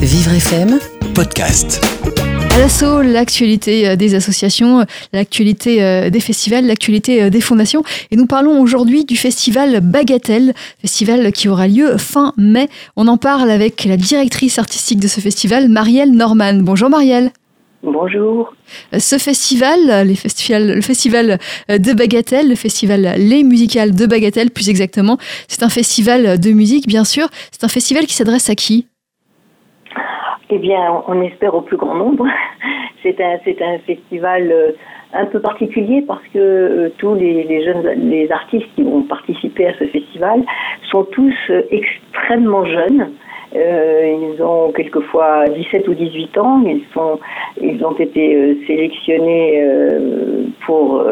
Vivre FM podcast. À l'assaut, l'actualité euh, des associations, l'actualité euh, des festivals, l'actualité euh, des fondations. Et nous parlons aujourd'hui du festival Bagatelle, festival qui aura lieu fin mai. On en parle avec la directrice artistique de ce festival, Marielle Norman. Bonjour Marielle. Bonjour. Ce festival, les festivals, le festival de Bagatelle, le festival Les Musicales de Bagatelle plus exactement, c'est un festival de musique bien sûr. C'est un festival qui s'adresse à qui? Eh bien, on espère au plus grand nombre. C'est un, c'est un festival euh, un peu particulier parce que euh, tous les, jeunes, les artistes qui vont participer à ce festival sont tous euh, extrêmement jeunes. ils ont quelquefois 17 ou 18 ans. Ils, sont, ils ont été sélectionnés pour,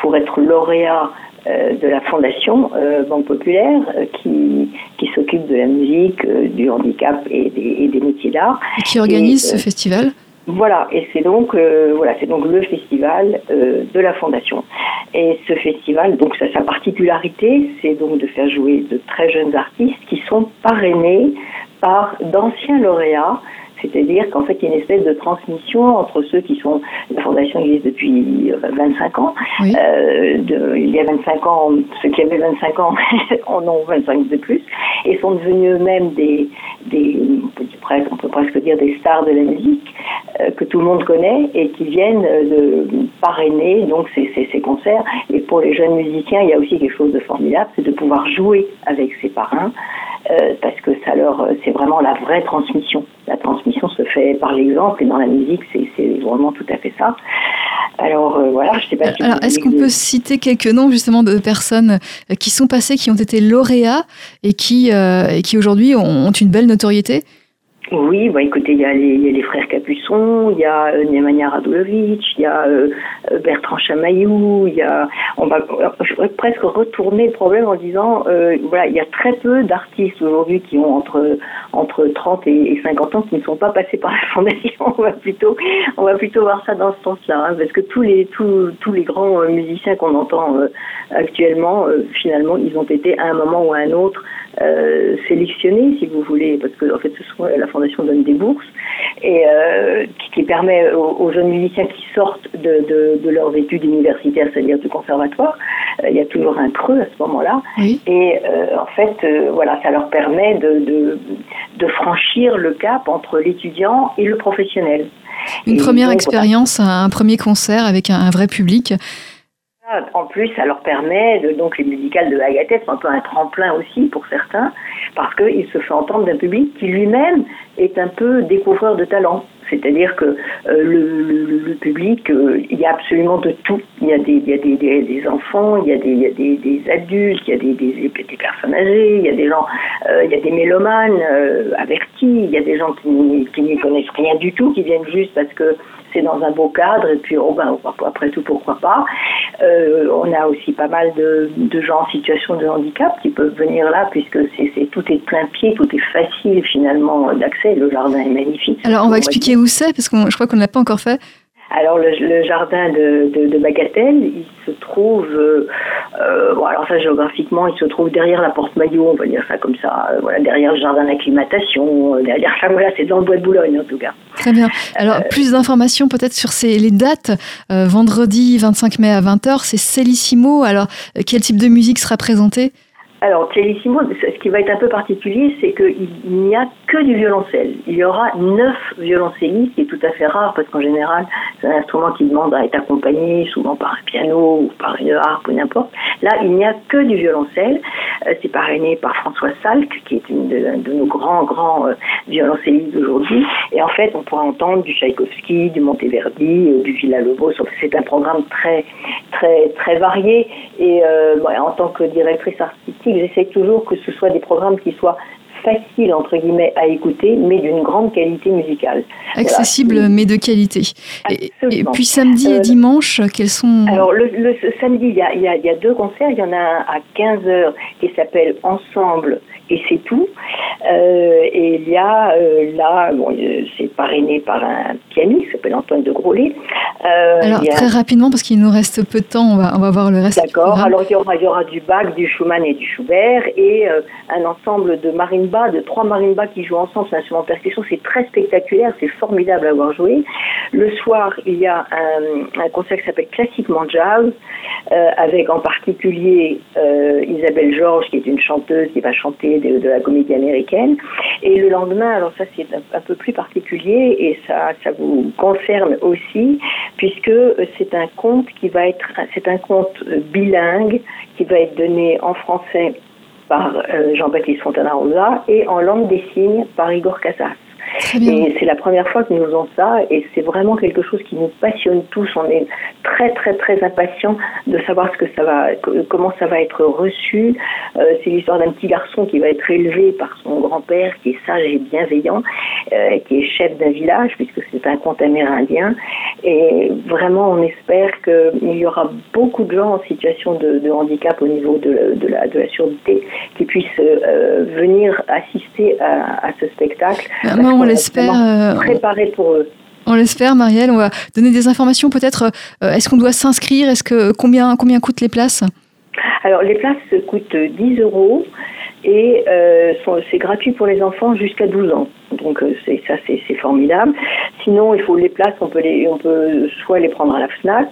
pour être lauréats de la Fondation euh, Banque Populaire euh, qui, qui s'occupe de la musique, du handicap et des, des métiers d'art. Qui organise ce festival? Voilà, et c'est donc voilà, c'est donc le festival de la fondation. Et ce festival, donc sa particularité, c'est donc de faire jouer de très jeunes artistes qui sont parrainés par d'anciens lauréats c'est-à-dire qu'en fait, il y a une espèce de transmission entre ceux qui sont. La fondation existe depuis 25 ans. Euh, de, il y a 25 ans, ceux qui avaient 25 ans en ont 25 de plus et sont devenus eux-mêmes des, des on peut presque dire des stars de la musique euh, que tout le monde connaît et qui viennent de parrainer donc ces, ces, ces, concerts. Et pour les jeunes musiciens, il y a aussi quelque chose de formidable, c'est de pouvoir jouer avec ses parrains. Euh, parce que ça leur, c'est vraiment la vraie transmission. La transmission se fait par l'exemple et dans la musique, c'est vraiment tout à fait ça. Alors euh, voilà, je sais pas. Si Alors est-ce qu'on peut citer quelques noms justement de personnes euh, qui sont passées, qui ont été lauréats et qui, et qui aujourd'hui ont une belle notoriété? Oui, bah écoutez, il y, a les, frères Capuçon, il y a euh, Nemanja Radulovic, il y a euh, euh, Bertrand Chamaillou, il y a. On va, presque retourner le problème en disant, voilà, il y a très peu d'artistes aujourd'hui qui ont entre entre 30 et 50 ans qui ne sont pas passés par la fondation. On va plutôt, on va plutôt voir ça dans ce sens-là, hein, parce que tous les tous tous les grands musiciens qu'on entend actuellement, finalement, ils ont été à un moment ou à un autre euh, sélectionnés, si vous voulez, parce que en fait, ce sont, la fondation donne des bourses et euh, qui, permet aux, jeunes musiciens qui sortent de, de, de leurs études universitaires, c'est-à-dire du conservatoire, euh, il y a toujours un creux à ce moment-là. Et en fait, voilà, ça leur permet de, de, de franchir le cap entre l'étudiant et le professionnel. Une première expérience, un premier concert avec un vrai public. En plus, ça leur permet, de, donc les musicales de Bagatelle sont un peu un tremplin aussi pour certains, parce qu'il se fait entendre d'un public qui lui-même est un peu découvreur de talent. C'est-à-dire que euh, le, public, euh, il y a absolument de tout. Il y a des, il y a des, des, enfants, il y a des, il y a des, des adultes, il y a des, personnes âgées, il y a des gens, euh, il y a des mélomanes avertis, il y a des gens qui, qui n'y connaissent rien du tout, qui viennent juste parce que c'est dans un beau cadre et puis oh ben, après tout pourquoi pas. On a aussi pas mal de, gens en situation de handicap qui peuvent venir là puisque c'est tout est plein pied, tout est facile finalement d'accès. Le jardin est magnifique. Alors on va expliquer où c'est? Parce que je crois qu'on ne l'a pas encore fait. Alors le, jardin de, de, Bagatelle, il se trouve, euh, euh, bon, alors ça géographiquement, il se trouve derrière la porte Maillot, on va dire ça comme ça, euh, voilà, derrière le jardin d'acclimatation, derrière ça, voilà, c'est dans le bois de Boulogne en tout cas. Très bien. Alors plus d'informations peut-être sur ces, les dates. vendredi 25 mai à 20h, c'est Cellissimo. Alors quel type de musique sera présenté alors, Cellissimo, ce qui va être un peu particulier, c'est qu'il n'y a que du violoncelle. Il y aura neuf violoncellistes, ce qui est tout à fait rare, parce qu'en général, c'est un instrument qui demande à être accompagné, souvent par un piano ou par une harpe ou n'importe. Là, il n'y a que du violoncelle. Euh, c'est parrainé par François Salk, qui est une de, nos grands, grands euh, violoncellistes d'aujourd'hui. Et en fait, on pourra entendre du Tchaïkovski, du Monteverdi, euh, du Villa-Lobos. C'est un programme très, très, très varié. Et en tant que directrice artistique, j'essaie toujours que ce soit des programmes qui soient faciles entre guillemets à écouter, mais d'une grande qualité musicale. Accessible mais de qualité. Et, puis samedi et euh, dimanche, quels sont Alors le, samedi, il y, a, il y, a, deux concerts. Il y en a un à 15h qui s'appelle Ensemble et c'est tout. Euh, et il y a euh, là, bon, c'est parrainé par un pianiste, qui s'appelle Antoine de Grolet. Alors, très rapidement, parce qu'il nous reste peu de temps, on va, on va voir le reste. D'accord. Alors, il y, aura, il y aura du Bach, du Schumann et du Schubert, et un ensemble de marimba, de trois marimbas qui jouent ensemble, c'est un instrument de percussion, c'est très spectaculaire, c'est formidable à avoir joué. Le soir, il y a un, un concert qui s'appelle Classiquement Jazz, euh, avec en particulier euh, Isabelle Georges, qui est une chanteuse qui va chanter de, de, la comédie américaine. Et le lendemain, alors ça c'est un, un, peu plus particulier et ça, ça vous concerne aussi, puisque c'est un conte qui va être, c'est un conte bilingue qui va être donné en français par euh, Jean-Baptiste Fontana-Rosa et en langue des signes par Igor Casas. Et c'est la première fois que nous faisons ça et c'est vraiment quelque chose qui nous passionne tous. On est très très très impatients de savoir ce que ça va, comment ça va être reçu. Euh, c'est l'histoire d'un petit garçon qui va être élevé par son grand-père qui est sage et bienveillant, euh, qui est chef d'un village puisque c'est un conte amérindien. Et vraiment, on espère qu'il y aura beaucoup de gens en situation de, de handicap au niveau de, de, la, de la surdité qui puissent euh, venir assister à, à ce spectacle. Ah, on l'espère. Euh, préparer pour eux. On l'espère, Marielle. On va donner des informations. Peut-être, euh, est-ce qu'on doit s'inscrire? Est-ce que combien combien coûtent les places? Alors, les places coûtent 10 euros et euh, c'est gratuit pour les enfants jusqu'à 12 ans. Donc euh, c'est ça c'est formidable. Sinon il faut les places, on peut les on peut soit les prendre à la Fnac,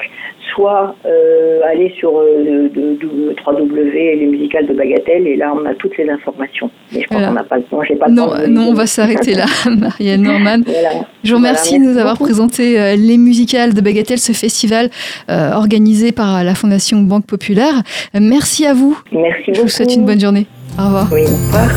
soit euh, aller sur euh, de, de, 3W les musicales de Bagatelle et là on a toutes les informations. Mais je pense qu'on n'a pas le temps, j'ai pas non, temps. Non, on va s'arrêter là, Marielle Norman. Voilà. Je vous remercie voilà, de nous avoir beaucoup. présenté les musicales de Bagatelle, ce festival organisé par la Fondation Banque Populaire. merci à vous. Merci beaucoup. Je vous souhaite une bonne journée. Au revoir. Oui, au revoir.